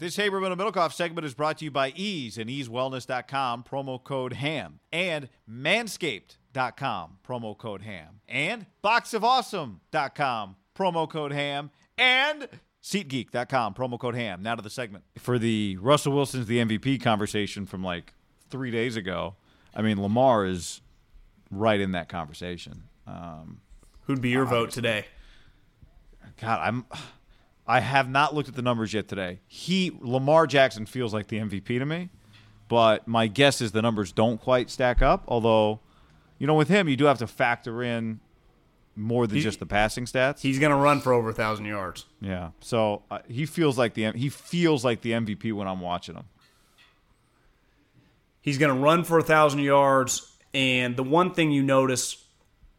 This Haberman and Middlekauff segment is brought to you by Eaze and EazeWellness.com, promo code HAM, and Manscaped.com, promo code HAM, and BoxOfAwesome.com, promo code HAM, and SeatGeek.com, promo code HAM. Now to the segment. For the Russell Wilson's the MVP conversation from like three days ago, I mean, Lamar is right in that conversation. Um, Who'd be your vote today? God, I'm. I have not looked at the numbers yet today. He Lamar Jackson feels like the MVP to me, but my guess is the numbers don't quite stack up. Although, you know, with him, you do have to factor in more than He- just the passing stats. He's going to run for over a thousand yards. yeah, so uh, he feels like the he feels like the MVP when I'm watching him. He's going to run for a thousand yards. And the one thing you notice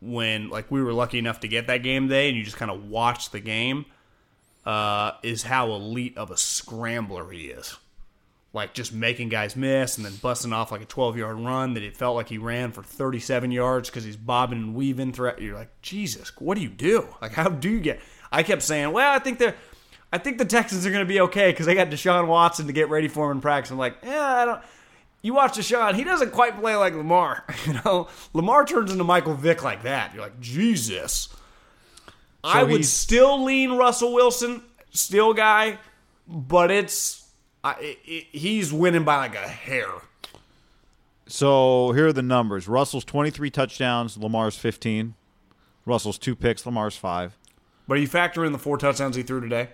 when, like, we were lucky enough to get that game day, and you just kind of watch the game, uh, is how elite of a scrambler he is. Like just making guys miss and then busting off like a 12 yard run that it felt like he ran for 37 yards because he's bobbing and weaving throughout. You're like, Jesus, what do you do? Like, how do you get? I kept saying, well, I think they're. I think the Texans are going to be okay because they got Deshaun Watson to get ready for him in practice. I'm like, yeah, I don't. You watch Deshaun, he doesn't quite play like Lamar. You know, Lamar turns into Michael Vick like that. You're like, Jesus. I would still lean Russell Wilson, still guy, but it's I, it, he's winning by like a hair. So here are the numbers: Russell's 23 touchdowns, Lamar's 15. Russell's two picks, Lamar's five. But you factor in the four touchdowns he threw today.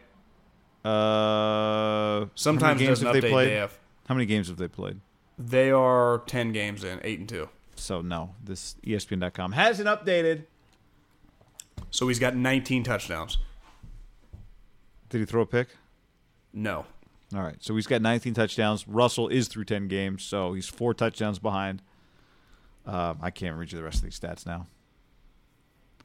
Uh, Sometimes games have they played? DF. How many games have they played? They are ten games in, eight and two. So no, this ESPN.com hasn't updated. So he's got 19 touchdowns. Did he throw a pick? No, All right, so he's got 19 touchdowns. Russell is through 10 games, so he's four touchdowns behind. Um, I can't read you the rest of these stats now.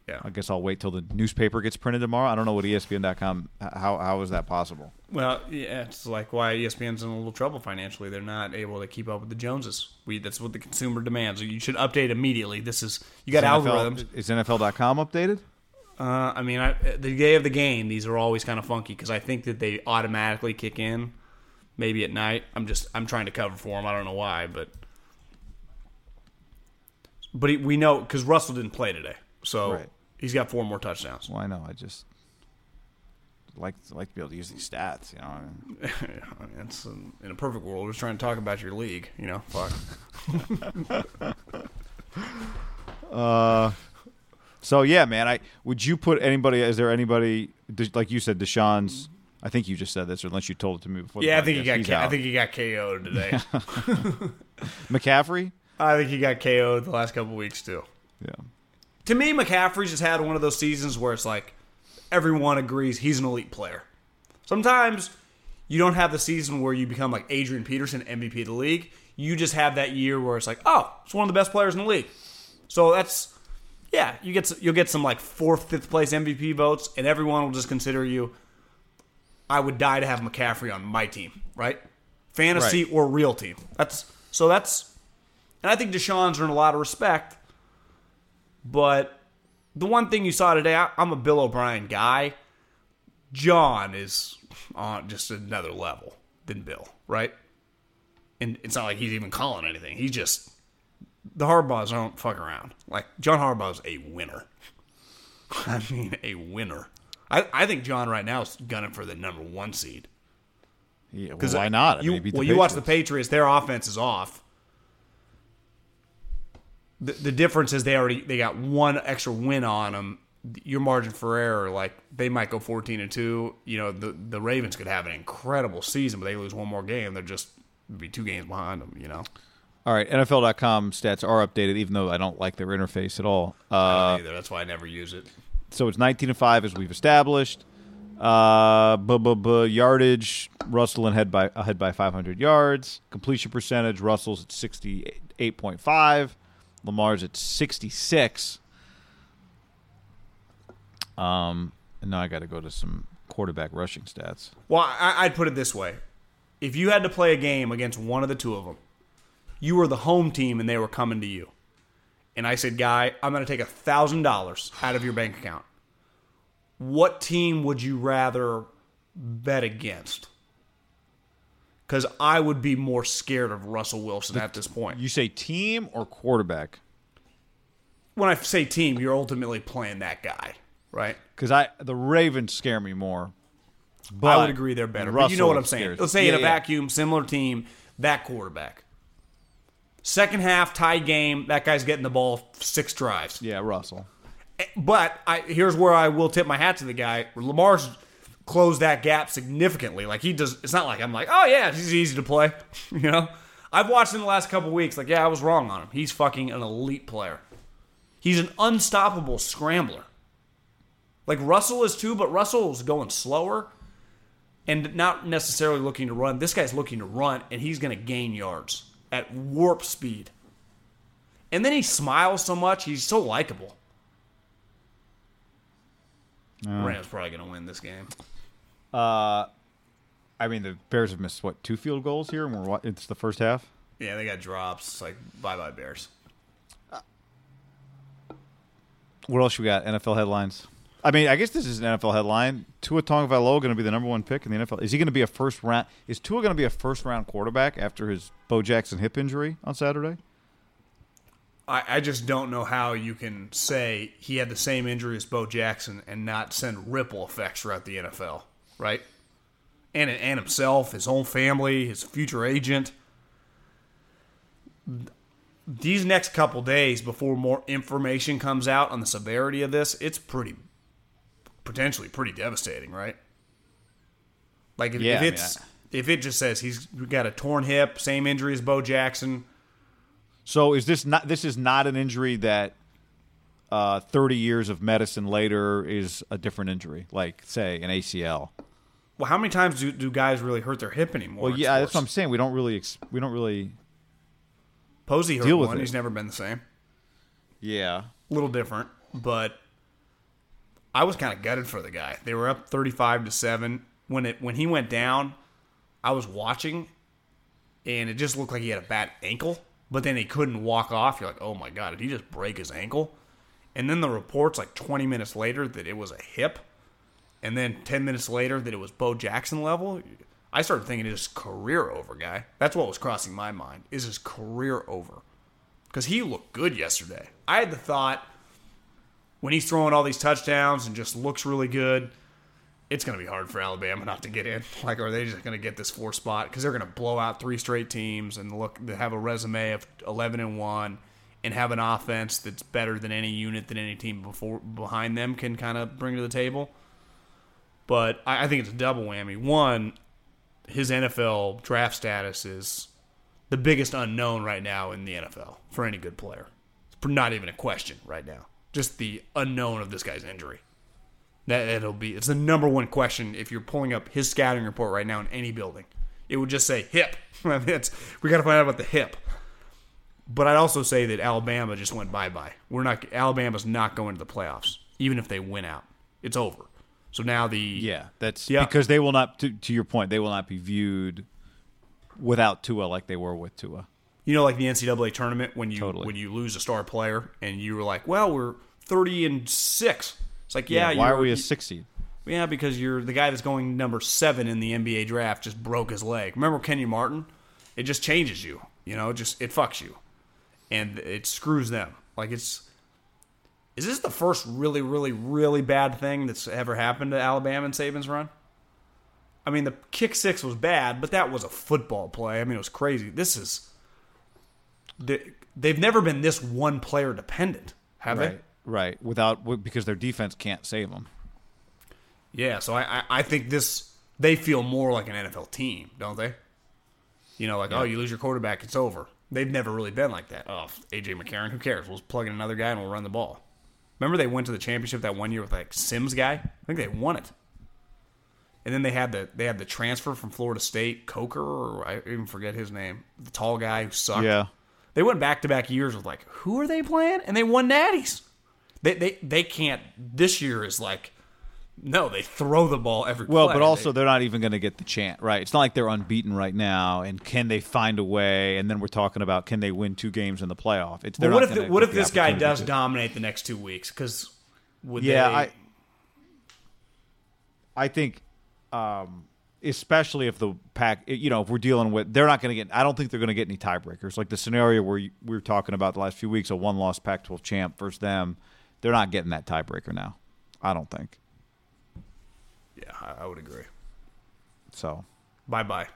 yeah. I guess I'll wait till the newspaper gets printed tomorrow. I don't know what ESPN.com. How how is that possible? Well, yeah, it's like why ESPN's in a little trouble financially. They're not able to keep up with the Joneses. We that's what the consumer demands. You should update immediately. This is you got Is algorithms. NFL, is NFL.com updated? Uh, I mean, I, the day of the game, these are always kind of funky because I think that they automatically kick in, maybe at night. I'm just I'm trying to cover for them. I don't know why, but but he, we know because Russell didn't play today, so Right. he's got four more touchdowns. Well, I know. I just like like to be able to use these stats. You know. I mean, I mean, it's um, in a perfect world. We're just trying to talk about your league, you know. Fuck. So yeah, man. I would you put anybody? Is there anybody like you said, Deshaun's? I think you just said this, or unless you told it to me before. Yeah, I think he got K- I think he got KO'd today. McCaffrey. I think he got KO'd the last couple weeks too. Yeah. To me, McCaffrey's just had one of those seasons where it's like everyone agrees he's an elite player. Sometimes you don't have the season where you become like Adrian Peterson, MVP of the league. You just have that year where it's like, oh, it's one of the best players in the league. So that's yeah, you get you'll get some like fourth, fifth place MVP votes, and everyone will just consider you I would die to have McCaffrey on my team, right? Fantasy or real team. That's so that's and I think Deshaun's earned a lot of respect. But the one thing you saw today, I, I'm a Bill O'Brien guy. John is on just another level than Bill, right? And it's not like he's even calling anything. He just the Harbaughs don't fuck around. Like John Harbaugh's a winner. I mean, a winner. I, I think John right now is gunning for the number one seed. Yeah, well, why not? I You, mean, they beat well, you watch the Patriots. Patriots; their offense is off. The, the difference is they already they got one extra win on them. Your margin for error, like they might go fourteen and two. You know, the the Ravens could have an incredible season, but they lose one more game, they're just be two games behind them. You know, All right, NFL.com stats are updated, even though I don't like their interface at all. I Uh, don't either. That's why I never use it. so it's 19 to 5 as we've established. Uh, bu- bu- bu- yardage, Russell ahead by ahead by 500 yards. Completion percentage, Russell's at 68.5. Lamar's at 66. Um, and now I got to go to some quarterback rushing stats. Well, I, I'd put it this way: if you had to play a game against one of the two of them, you were the home team and they were coming to you, and I said, "Guy, I'm going to take a thousand dollars out of your bank account." What team would you rather bet against? Because I would be more scared of Russell Wilson at this point. You say team or quarterback? When I say team, you're ultimately playing that guy, right? Because I the Ravens scare me more. But I would agree they're better. but you know what I'm saying. scares- Let's say Yeah, in a yeah. vacuum, similar team, that quarterback. Second half, tie game, that guy's getting the ball six drives. Yeah, Russell. Eh, but I, here's where I will tip my hat to the guy. Lamar's closed that gap significantly. Like he does. It's not like I'm like, oh yeah, he's easy to play. you know, I've watched in the last couple weeks. Like, yeah, I was wrong on him. He's fucking an elite player. He's an unstoppable scrambler. Like Russell is too, but Russell's going slower and not necessarily looking to run. This guy's looking to run, and he's going to gain yards at warp speed. And then he smiles so much; he's so likable. Rams probably going to win this game. Uh, I mean, the Bears have missed what two field goals here, and we're it's the first half. Yeah, they got drops. Like bye bye Bears. What else we got? NFL headlines. I mean, I guess this is an NFL headline. Tua Tagovailoa going to be the number one pick in the NFL. Is he going to be a first round? Is Tua going to be a first round quarterback after his Bo Jackson hip injury on Saturday? I, I just don't know how you can say he had the same injury as Bo Jackson and not send ripple effects throughout the NFL, right? And and himself, his own family, his future agent. These next couple days before more information comes out on the severity of this, it's pretty potentially pretty devastating, right? Like if, Yeah, if I mean, it's I- if it just says he's got a torn hip, same injury as Bo Jackson, So is this not? This is not an injury that uh, thirty years of medicine later is a different injury, like say an ACL. Well, how many times do, do guys really hurt their hip anymore? Well, yeah, that's what I'm saying. We don't really, ex- we don't really. Posey hurt deal with one. it. He's never been the same. Yeah, A little different, but I was kind of gutted for the guy. They were up 35 to seven when it when he went down. I was watching, and it just looked like he had a bad ankle. But then he couldn't walk off. You're like, oh my god, did he just break his ankle? And then the reports like 20 minutes later that it was a hip, and then 10 minutes later that it was Bo Jackson level. I started thinking it's career over, guy. That's what was crossing my mind. Is his career over? Because he looked good yesterday. I had the thought when he's throwing all these touchdowns and just looks really good, it's going to be hard for Alabama not to get in. Like, are they just going to get this four spot? Because they're going to blow out three straight teams and look they have a resume of 11 and one and have an offense that's better than any unit that any team before behind them can kind of bring to the table. But I, I think it's a double whammy. One, his NFL draft status is the biggest unknown right now in the NFL for any good player. It's not even a question right now. Just the unknown of this guy's injury. That it'll be it's the number one question if you're pulling up his scouting report right now in any building. It would just say hip. We got to find out about the hip. But I'd also say that Alabama just went bye bye. We're not Alabama's not going to the playoffs, even if they win out. It's over. So now the Yeah, that's Yeah. because they will not. To, to your point, they will not be viewed without Tua like they were with Tua. You know like the NCAA tournament when you Totally. when you lose a star player and you were like, well, we're thirty and six. It's like yeah, why you're- are we a six seed? Yeah, because you're the guy that's going number seven in the NBA draft just broke his leg. Remember Kenny Martin? It just changes you. You know, it just it fucks you, and it screws them. Like it's. Is this the first really, really, really bad thing that's ever happened to Alabama and Saban's run? I mean, the kick six was bad, but that was a football play. I mean, it was crazy. This is. They- They've never been this one player dependent, have they? Right, right. Without because their defense can't save them. Yeah, so I, I, I think this they feel more like an NFL team, don't they? You know, like oh, you lose your quarterback, it's over. They've never really been like that. Oh, AJ McCarron, who cares? We'll plug in another guy and we'll run the ball. Remember they went to the championship that one year with like Sims guy. I think they won it. And then they had the they had the transfer from Florida State, Coker, or I even forget his name, the tall guy who sucked. Yeah. They went back to back years with like, who are they playing? And they won natties. They they they can't. This year is like, no, they throw the ball every. Well, play. but also They- they're not even going to get the chance, right? It's not like they're unbeaten right now, and can they find a way? And then we're talking about can they win two games in the playoff? It's they're what if the, what if this guy does to. dominate the next two weeks? Because would Yeah, they? I I think, um, especially if the pack, you know, if we're dealing with, they're not going to get. I don't think they're going to get any tiebreakers. Like the scenario where you, we were talking about the last few weeks, a one-loss Pac-12 champ versus them, they're not getting that tiebreaker now. I don't think yeah, I, I would agree. so. Bye bye.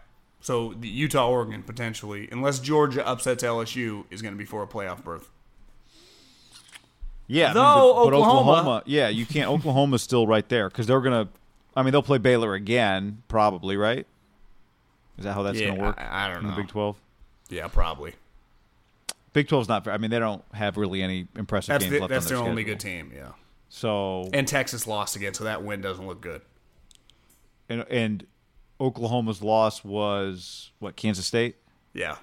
So the Utah Oregon potentially, unless Georgia upsets LSU, is going to be for a playoff berth. Yeah, I mean, Though but, but Oklahoma- Oklahoma, yeah, you can't. Oklahoma's still right there because they're gonna. I mean, they'll play Baylor again, probably, right? Is that how that's Yeah, gonna work? I- I don't know. The Big Twelve. Yeah, probably. Big 12's not. fair. I mean, they don't have really any impressive That's games the, left that's on their their only good team. Yeah, So and Texas lost again, so that win doesn't look good. and, and Oklahoma's loss was what Kansas State. Yeah,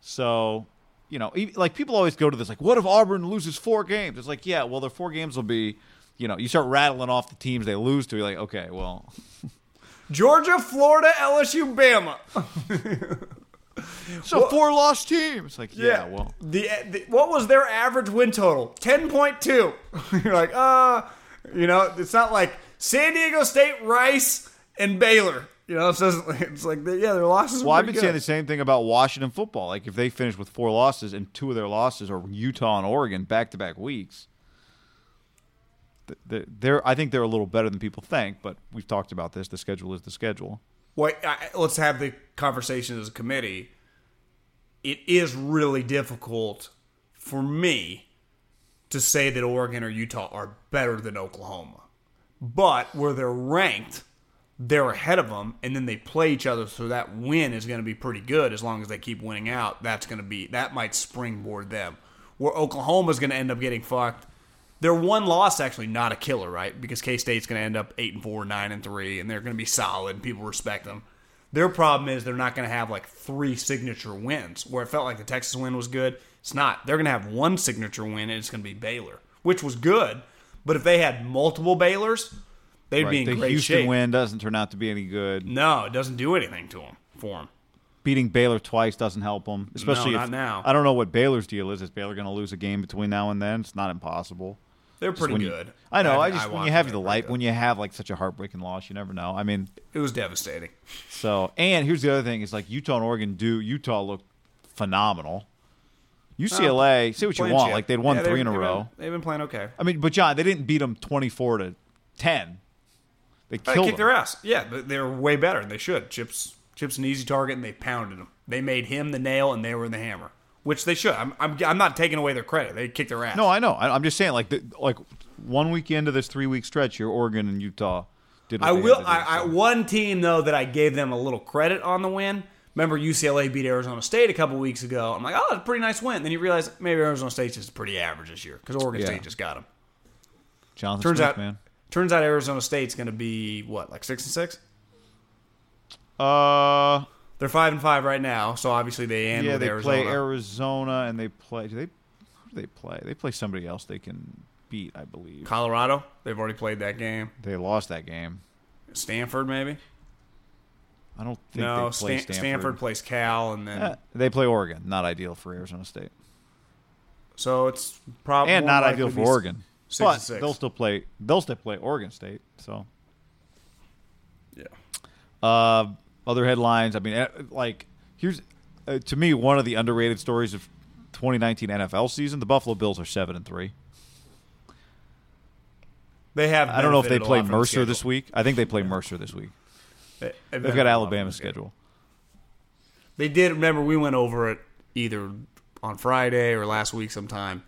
So you know, like people always go to this like, what if Auburn loses four games? It's like, yeah, well, their four games will be, you know, you start rattling off the teams they lose to. You're like, okay, well, Georgia, Florida, LSU, Bama. it's a four loss team. It's like, yeah, well, the, the what was their average win total? Ten point two. You're like, uh, you know, it's not like San Diego State, Rice, and Baylor. You know, it doesn't. It's like, yeah, their losses. Well, I've been pretty saying the same thing about Washington football. Like if they finish with four losses and two of their losses are Utah and Oregon back to back weeks, th- th- they're I think they're a little better than people think. But we've talked about this. The schedule is the schedule. Well, let's have the conversation as a committee. It is really difficult for me to say that Oregon or Utah are better than Oklahoma. But where they're ranked, they're ahead of them, and then they play each other, so that win is going to be pretty good as long as they keep winning out. That's going to be that might springboard them. Where Oklahoma's going to end up getting fucked. Their one loss actually not a killer, right? Because K State's going to end up eight and four, nine and three, and they're going to be solid. and People respect them. Their problem is they're not going to have like three signature wins. Where it felt like the Texas win was good, it's not. They're going to have one signature win, and it's going to be Baylor, which was good. But if they had multiple Baylors, they'd be in the great Houston shape. win doesn't turn out to be any good. No, it doesn't do anything to them for them. Beating Baylor twice doesn't help them, especially not if, now. I don't know what Baylor's deal is. Is Baylor going to lose a game between now and then? It's not impossible. They're pretty when you- good. I know. I, just when you have the light, when you have like such a heartbreaking loss, you never know. I mean, it was devastating. So, and here's the other thing: is like Utah and Oregon do. Utah look phenomenal. UCLA, say what you want. Like they'd won Yeah, three in a they've row. Been, they've been playing okay. I mean, but John, they didn't beat them twenty-four to ten. They They killed kicked them. their ass. Yeah, they're way better. They should. Chips, Chips, an easy target, and they pounded them. They made him the nail, and they were the hammer, which they should. I'm, I'm, I'm not taking away their credit. They kicked their ass. No, I know. I, I'm just saying, like, the, like one week into this three-week stretch, here, Oregon and Utah did. What I they will. had to do, I, I one team though that I gave them a little credit on the win. Remember UCLA beat Arizona State a couple weeks ago. I'm like, oh, that's a pretty nice win. Then you realize maybe Arizona State's just pretty average this year because Oregon Yeah. State just got them. Jonathan Turns Smith, out, man. turns out Arizona State's going to be what, like six and six? Uh, They're five and five right now, so obviously they end yeah, they Arizona. play Arizona, and they play. Do they? Who do they play? They play somebody else. They can beat, I believe. Colorado, they've already played that game. They lost that game. Stanford, maybe. I don't think No, they play Stan- Stanford. Stanford plays Cal, and then Eh, they play Oregon. Not ideal for Arizona State, so it's probably and not ideal for Oregon. Six but six. they'll still play. They'll still play Oregon State. So, Yeah. uh, other headlines. I mean, eh, like here's uh, to me one of the underrated stories of 2019 NFL season. The Buffalo Bills are seven and three. They have. I don't know if they play from the Mercer this week. I think they play Mercer this week. They, They've got a lot Alabama's the schedule. schedule. They did. Remember, we went over it either on Friday or last week sometime.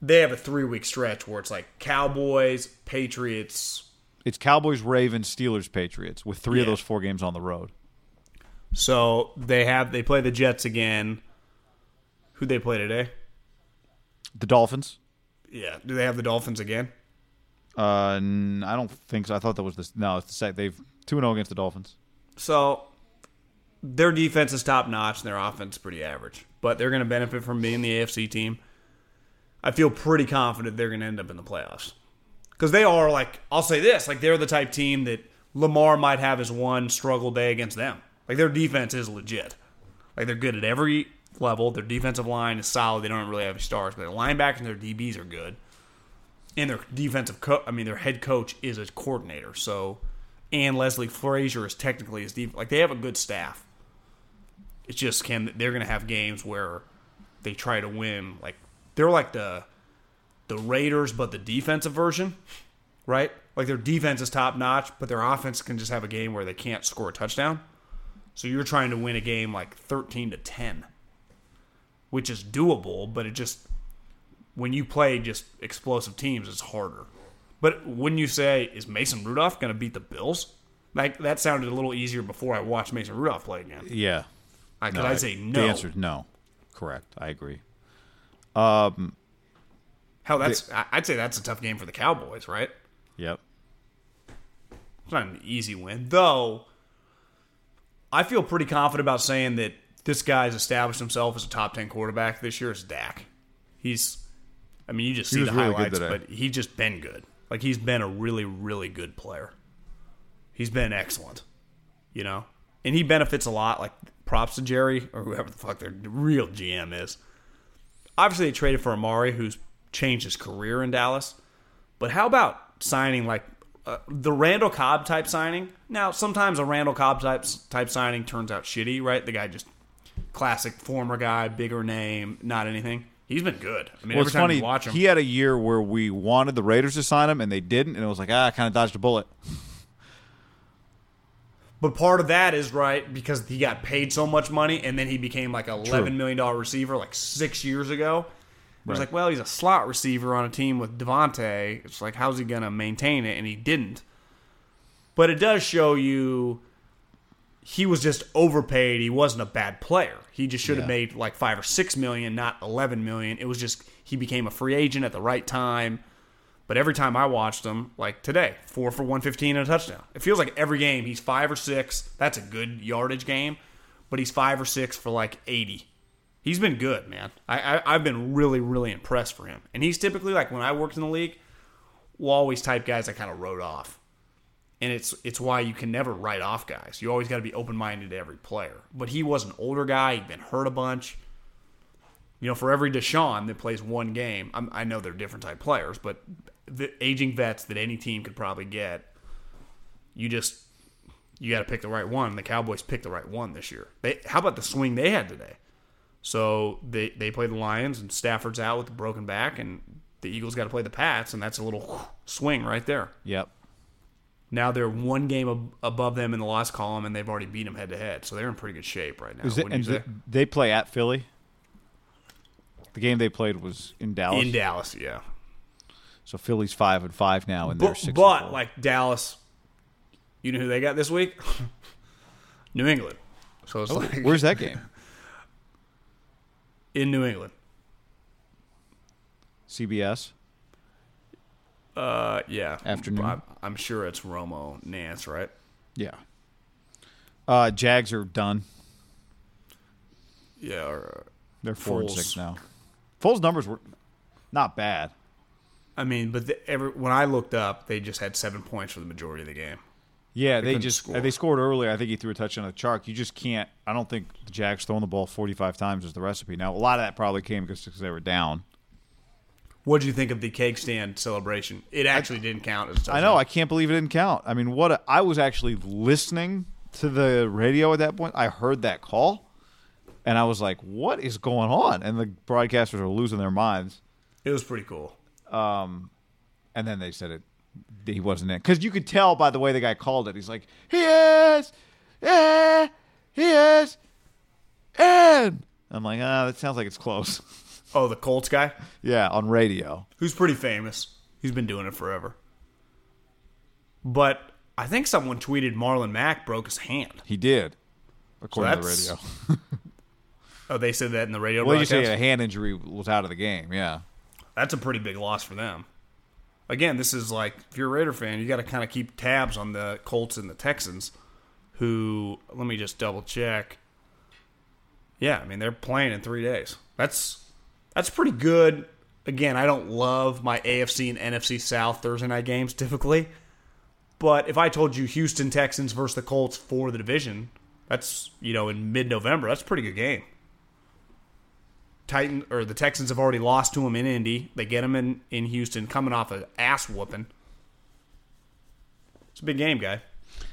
They have a three week stretch where it's like Cowboys, Patriots. It's Cowboys, Ravens, Steelers, Patriots with three of those four games on the road. So they have they play the Jets again. Who they play today? The Dolphins. Yeah. Do they have the Dolphins again? Uh, n- I don't think so. I thought that was the no. It's the sec. They've two and zero against the Dolphins. So their defense is top notch and their offense is pretty average, but they're going to benefit from being the AFC team. I feel pretty confident they're going to end up in the playoffs because they are like I'll say this like they're the type team that Lamar might have his one struggle day against them. Like their defense is legit. Like they're good at every level. Their defensive line is solid. They don't really have any stars, but their linebackers and their DBs are good. And their defensive co- I mean their head coach is a coordinator. So and Leslie Frazier is technically his def- like they have a good staff. It's just can they're going to have games where they try to win like they're like the the Raiders but the defensive version, right? Like their defense is top notch, but their offense can just have a game where they can't score a touchdown. So you're trying to win a game like 13 to 10, which is doable, but it just when you play just explosive teams, it's harder. But wouldn't you say is Mason Rudolph going to beat the Bills? Like that sounded a little easier before I watched Mason Rudolph play again. Yeah. I could No, I'd say no. The answer is no. Correct. I agree. Um, Hell, that's I- I'd say that's a tough game for the Cowboys, right? Yep. It's not an easy win, though. I feel pretty confident about saying that this guy's established himself as a top ten quarterback this year. Is Dak? He's, I mean, you just see the really highlights, but he's just been good. Like he's been a really, really good player. He's been excellent, you know, and he benefits a lot. Like props to Jerry or whoever the fuck their real GM is. Obviously, they traded for Amari, who's changed his career in Dallas. But how about signing like uh, the Randall Cobb type signing? Now, sometimes a Randall Cobb type type signing turns out shitty, right? The guy just classic former guy, bigger name, not anything. He's been good. I mean, Well, every it's time funny. watch him, He had a year where we wanted the Raiders to sign him, and they didn't, and it was like, ah, I kind of dodged a bullet. But part of that is right because he got paid so much money, and then he became like a eleven million dollar receiver like six years ago. Right. like, well, he's a slot receiver on a team with Davante. It's like, how's he gonna maintain it? And he didn't. But it does show you he was just overpaid. He wasn't a bad player. He just should have Yeah. made like five or six million, not eleven million. It was just he became a free agent at the right time. But every time I watched him, like today, four for one fifteen and a touchdown. It feels like every game he's five or six. That's a good yardage game, but he's five or six for like eighty. He's been good, man. I, I I've been really really impressed for him. And he's typically like when I worked in the league, we'll always type guys I kind of wrote off and it's it's why you can never write off guys. You always got to be open minded to every player. But he was an older guy; he'd been hurt a bunch. You know, for every Deshaun that plays one game, I'm, I know they're different type players, but the aging vets that any team could probably get, you just you got to pick the right one. The Cowboys picked the right one this year. They, how about the swing they had today? So they they play the Lions, and Stafford's out with a broken back, and the Eagles got to play the Pats, and that's a little swing right there. Yep. Now they're one game ab- above them in the loss column, and they've already beat them head to head. So they're in pretty good shape right now. Is it, and th- they play at Philly. The game they played was in Dallas. in Dallas, yeah. So Philly's five and five now, and they're six. but like Dallas, you know who they got this week? New England. So it's oh, like Oh, where's that game? in New England. CBS. Uh, yeah. Afternoon. I'm, I'm sure it's Romo Nance, right? Yeah. Uh, Jags are done. Yeah. Or, They're four and six now. Foles' numbers were not bad. I mean, but the, every, when I looked up, they just had seven points for the majority of the game. Yeah, they, couldn't just score. they scored earlier. I think he threw a touchdown to Chark. You just can't. I don't think the Jags throwing the ball 45 times is the recipe. Now, a lot of that probably came because they were down. What did you think of the cake stand celebration? It actually didn't count as a I know. I can't believe it didn't count. I mean, what? A, I was actually listening to the radio at that point. I heard that call, and I was like, "What is going on?" And the broadcasters were losing their minds. It was pretty cool. Um, And then they said it. He wasn't in because you could tell by the way the guy called it. He's like, "He is, yeah, he is, and." I'm like, ah, that sounds like it's close. Oh, the Colts guy, yeah, on radio. who's pretty famous. He's been doing it forever. But I think someone tweeted Marlon Mack broke his hand. He did, according to the radio. Oh, they said that in the radio Well, you say a hand injury was out of the game. Yeah. That's a pretty big loss for them. Again, this is like if you're a Raider fan, you got to kind of keep tabs on the Colts and the Texans, who let me just double check. Yeah, I mean they're playing in three days. That's that's pretty good. Again, I don't love my AFC and NFC South Thursday night games typically, but if I told you Houston Texans versus the Colts for the division, that's you know in mid-November, that's a pretty good game. Titan or the Texans have already lost to him in Indy. They get him in, in Houston, coming off an ass whooping. It's a big game, guy.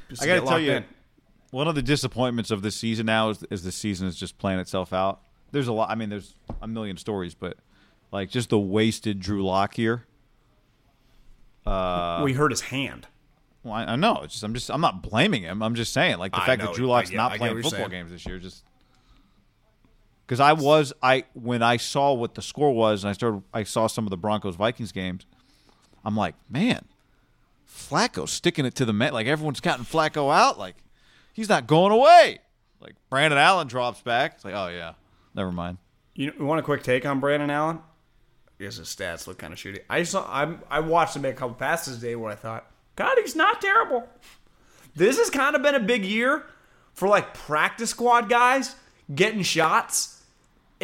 Just I got to tell you, in. one of the disappointments of this season now is, is the season is just playing itself out. There's a lot. I mean, there's a million stories, but like just the wasted Drew Lock here. uh we hurt his hand. Well, I, I know. It's just I'm just I'm not blaming him. I'm just saying like the I fact know. that Drew Lock's I not playing football saying. games this year just because I was I when I saw what the score was and I started I saw some of the Broncos Vikings games. I'm like, man, Flacco sticking it to the man. Like everyone's counting Flacco out. Like he's not going away. Like Brandon Allen drops back. It's like, oh yeah, never mind. You, want a quick take on Brandon Allen? His stats look kind of shitty. I saw I I watched him make a couple passes today where I thought, God, he's not terrible. This has kind of been a big year for like practice squad guys getting shots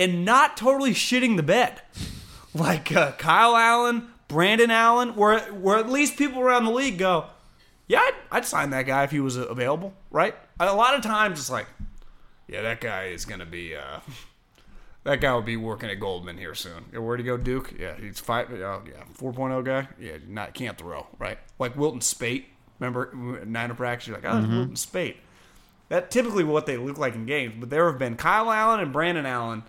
and not totally shitting the bed. Like uh, Kyle Allen, Brandon Allen, where where at least people around the league go, yeah, I'd, I'd sign that guy if he was available, right? A lot of times it's like, yeah, that guy is gonna be. Uh, that guy will be working at Goldman here soon. Where'd he go, Duke? Yeah, he's five. Oh, yeah, 4.0 guy. Yeah, not can't throw right. Like Wilton Spate. Remember Niner practice? You're like, oh, Mm-hmm. Wilton Spate. That typically what they look like in games. But there have been Kyle Allen and Brandon Allen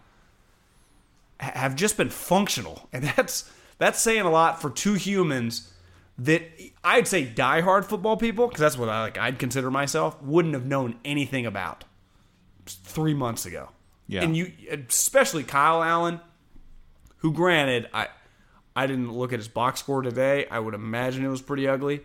have just been functional, and that's that's saying a lot for two humans that I'd say diehard football people, because that's what I like. I'd consider myself wouldn't have known anything about three months ago. Yeah. and you especially Kyle Allen, who granted I I didn't look at his box score today. I would imagine it was pretty ugly.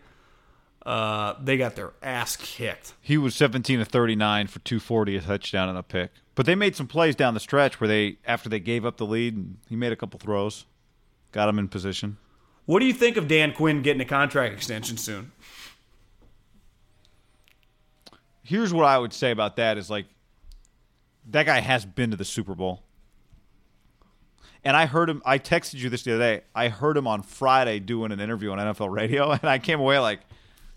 Uh, they got their ass kicked. He was 17 to 39 for 240, a touchdown and a pick. But they made some plays down the stretch where they, after they gave up the lead, he made a couple throws, got him in position. What do you think of Dan Quinn getting a contract extension soon? Here's what I would say about that is like, that guy has been to the Super Bowl. And I heard him, I texted you this the other day. I heard him on Friday doing an interview on NFL radio, and I came away like,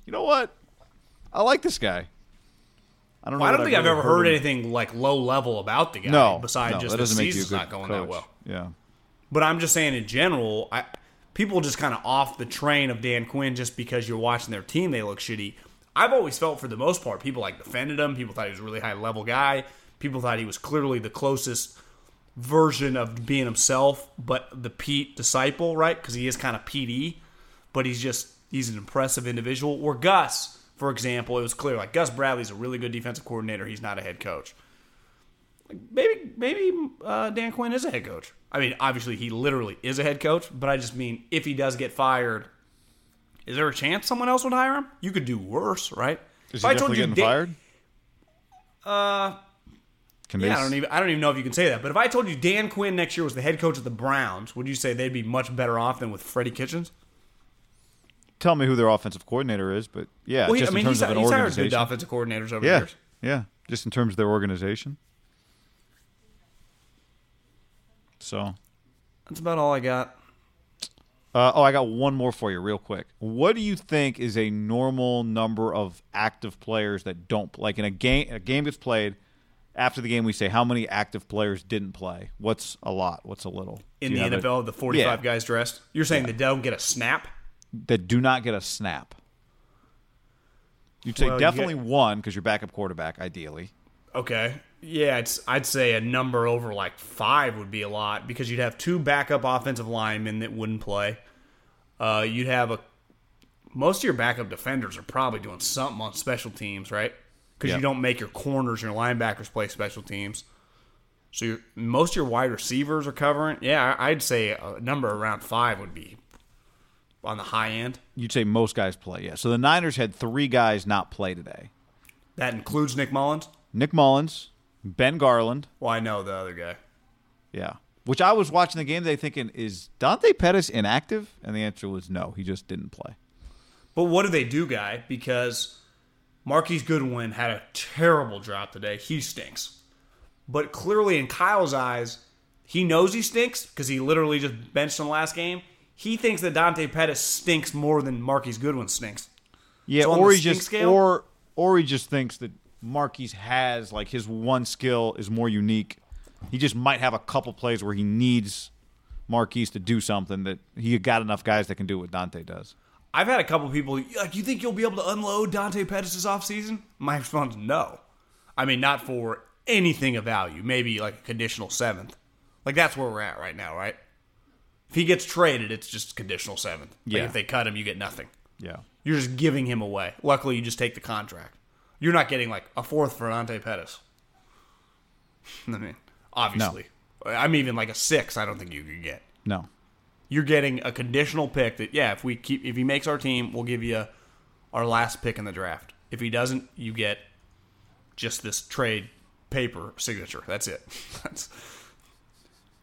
you know what? I like this guy. I don't know. Well, I don't think I've really ever heard him- anything like low level about the guy. No, besides no, just the doesn't make you a season's not going coach. that well. Yeah. But I'm just saying in general, I people just kind of off the train of Dan Quinn just because you're watching their team, they look shitty. I've always felt for the most part, people like defended him. People thought he was a really high level guy. People thought he was clearly the closest version of being himself, but the Pete disciple, right? Because he is kind of PD, but he's just he's an impressive individual. Or Gus, for example, it was clear like Gus Bradley's a really good defensive coordinator. He's not a head coach maybe maybe uh, Dan Quinn is a head coach. I mean, obviously he literally is a head coach, but I just mean if he does get fired, is there a chance someone else would hire him? You could do worse, right? Is If he I told definitely you getting Dan- fired? Uh, Can yeah, I don't even I don't even know if you can say that. But if I told you Dan Quinn next year was the head coach of the Browns, would you say they'd be much better off than with Freddie Kitchens? Tell me who their offensive coordinator is, but yeah, Well, he, just I mean, in terms he's, of an he's hired organization. good offensive coordinators over the yeah, years. yeah, just in terms of their organization. So, That's about all I got. Uh, oh, I got one more for you, real quick. What do you think is a normal number of active players that don't like in a game? A game gets played. After the game, we say how many active players didn't play. What's a lot? What's a little? In the have a- NFL, the 45 Yeah. guys dressed. You're saying they don't get a snap? That do not get a snap. You'd say Well, you definitely get- one because you're backup quarterback, ideally. Okay. Yeah, it's I'd say a number over like five would be a lot because you'd have two backup offensive linemen that wouldn't play. Uh, you'd have a most of your backup defenders are probably doing something on special teams, right? Because Yeah. you don't make your corners and your linebackers play special teams. So most of your wide receivers are covering. Yeah, I'd say a number around five would be on the high end. You'd say most guys play, yeah. So the Niners had three guys not play today That includes Nick Mullens. Nick Mullens, Ben Garland, Well, I know the other guy. yeah. Which I was watching the game today thinking, is Dante Pettis inactive? And the answer was no, he just didn't play. But what do they do, guy? Because Marquise Goodwin had a terrible drop today. He stinks. But clearly, in Kyle's eyes, he knows he stinks because he literally just benched in the last game. He thinks that Dante Pettis stinks more than Marquise Goodwin stinks. Yeah, So or he just scale? or or he just thinks that Marquise has like his one skill is more unique. He just might have a couple plays where he needs Marquise to do something that he got enough guys that can do what Dante does. I've had a couple people like, "You think you'll be able to unload Dante Pettis this offseason? My response, no. I mean, not for anything of value. Maybe like a conditional seventh. Like that's where we're at right now, right? If he gets traded, it's just conditional seventh. Like Yeah. if they cut him, you get nothing. Yeah. You're just giving him away. Luckily, you just take the contract. You're not getting like a fourth for Dante Pettis. I mean, obviously, I'm even like a six. I don't think you could get. No. You're getting a conditional pick that yeah, if we keep if he makes our team, we'll give you our last pick in the draft. If he doesn't, you get just this trade paper signature. That's it. That's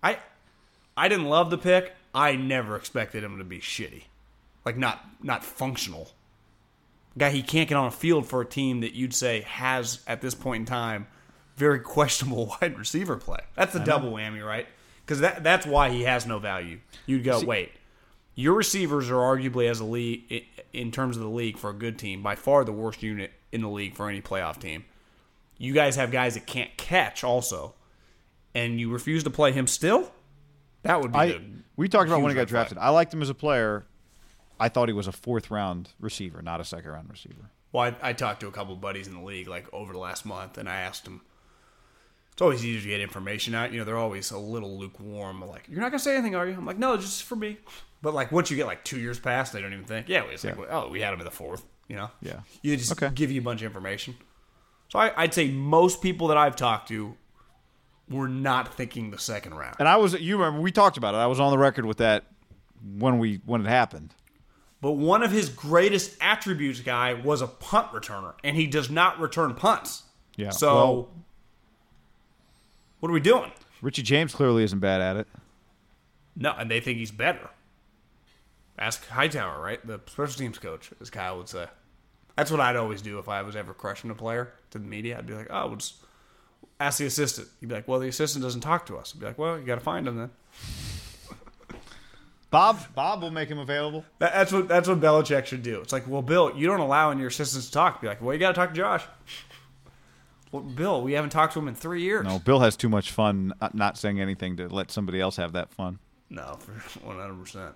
I I didn't love the pick. I never expected him to be shitty. Like not not functional. Guy he can't get on a field for a team that you'd say has at this point in time very questionable wide receiver play. That's the double whammy, right? Because that that's why he has no value. You'd go, wait, your receivers are arguably as a league in terms of the league for a good team by far the worst unit in the league for any playoff team. You guys have guys that can't catch also, and you refuse to play him still. That would be. I the we talked about when he got drafted. I liked him as a player. I thought he was a fourth round receiver, not a second round receiver. Well, I, I talked to a couple of buddies in the league like over the last month, and I asked them. It's always easier to get information out. You know, they're always a little lukewarm. Like, you're not gonna say anything, are you? I'm like, no, just for me. But like, once you get like two years past, they don't even think. Yeah, it's like, oh, we had him in the fourth. You know. Yeah. You just Okay. give you a bunch of information. So I, I'd say most people that I've talked to were not thinking the second round. And I was you remember we talked about it. I was on the record with that when we when it happened. But one of his greatest attributes, guy, was a punt returner, and he does not return punts. Yeah, So, well- what are we doing? Richie James clearly isn't bad at it. No, and they think he's better. Ask Hightower, right? The special teams coach, as Kyle would say. That's what I'd always do if I was ever crushing a player to the media. I'd be like, oh, we'll just ask the assistant. He'd be like, well, the assistant doesn't talk to us. I'd be like, well, you got to find him then. Bob Bob will make him available. That, that's what that's what Belichick should do. It's like, well, Bill, you don't allow any of your assistants to talk. Be like, well, you got to talk to Josh. Well, Bill, we haven't talked to him in three years. No, Bill has too much fun not- not saying anything to let somebody else have that fun. no, one hundred percent.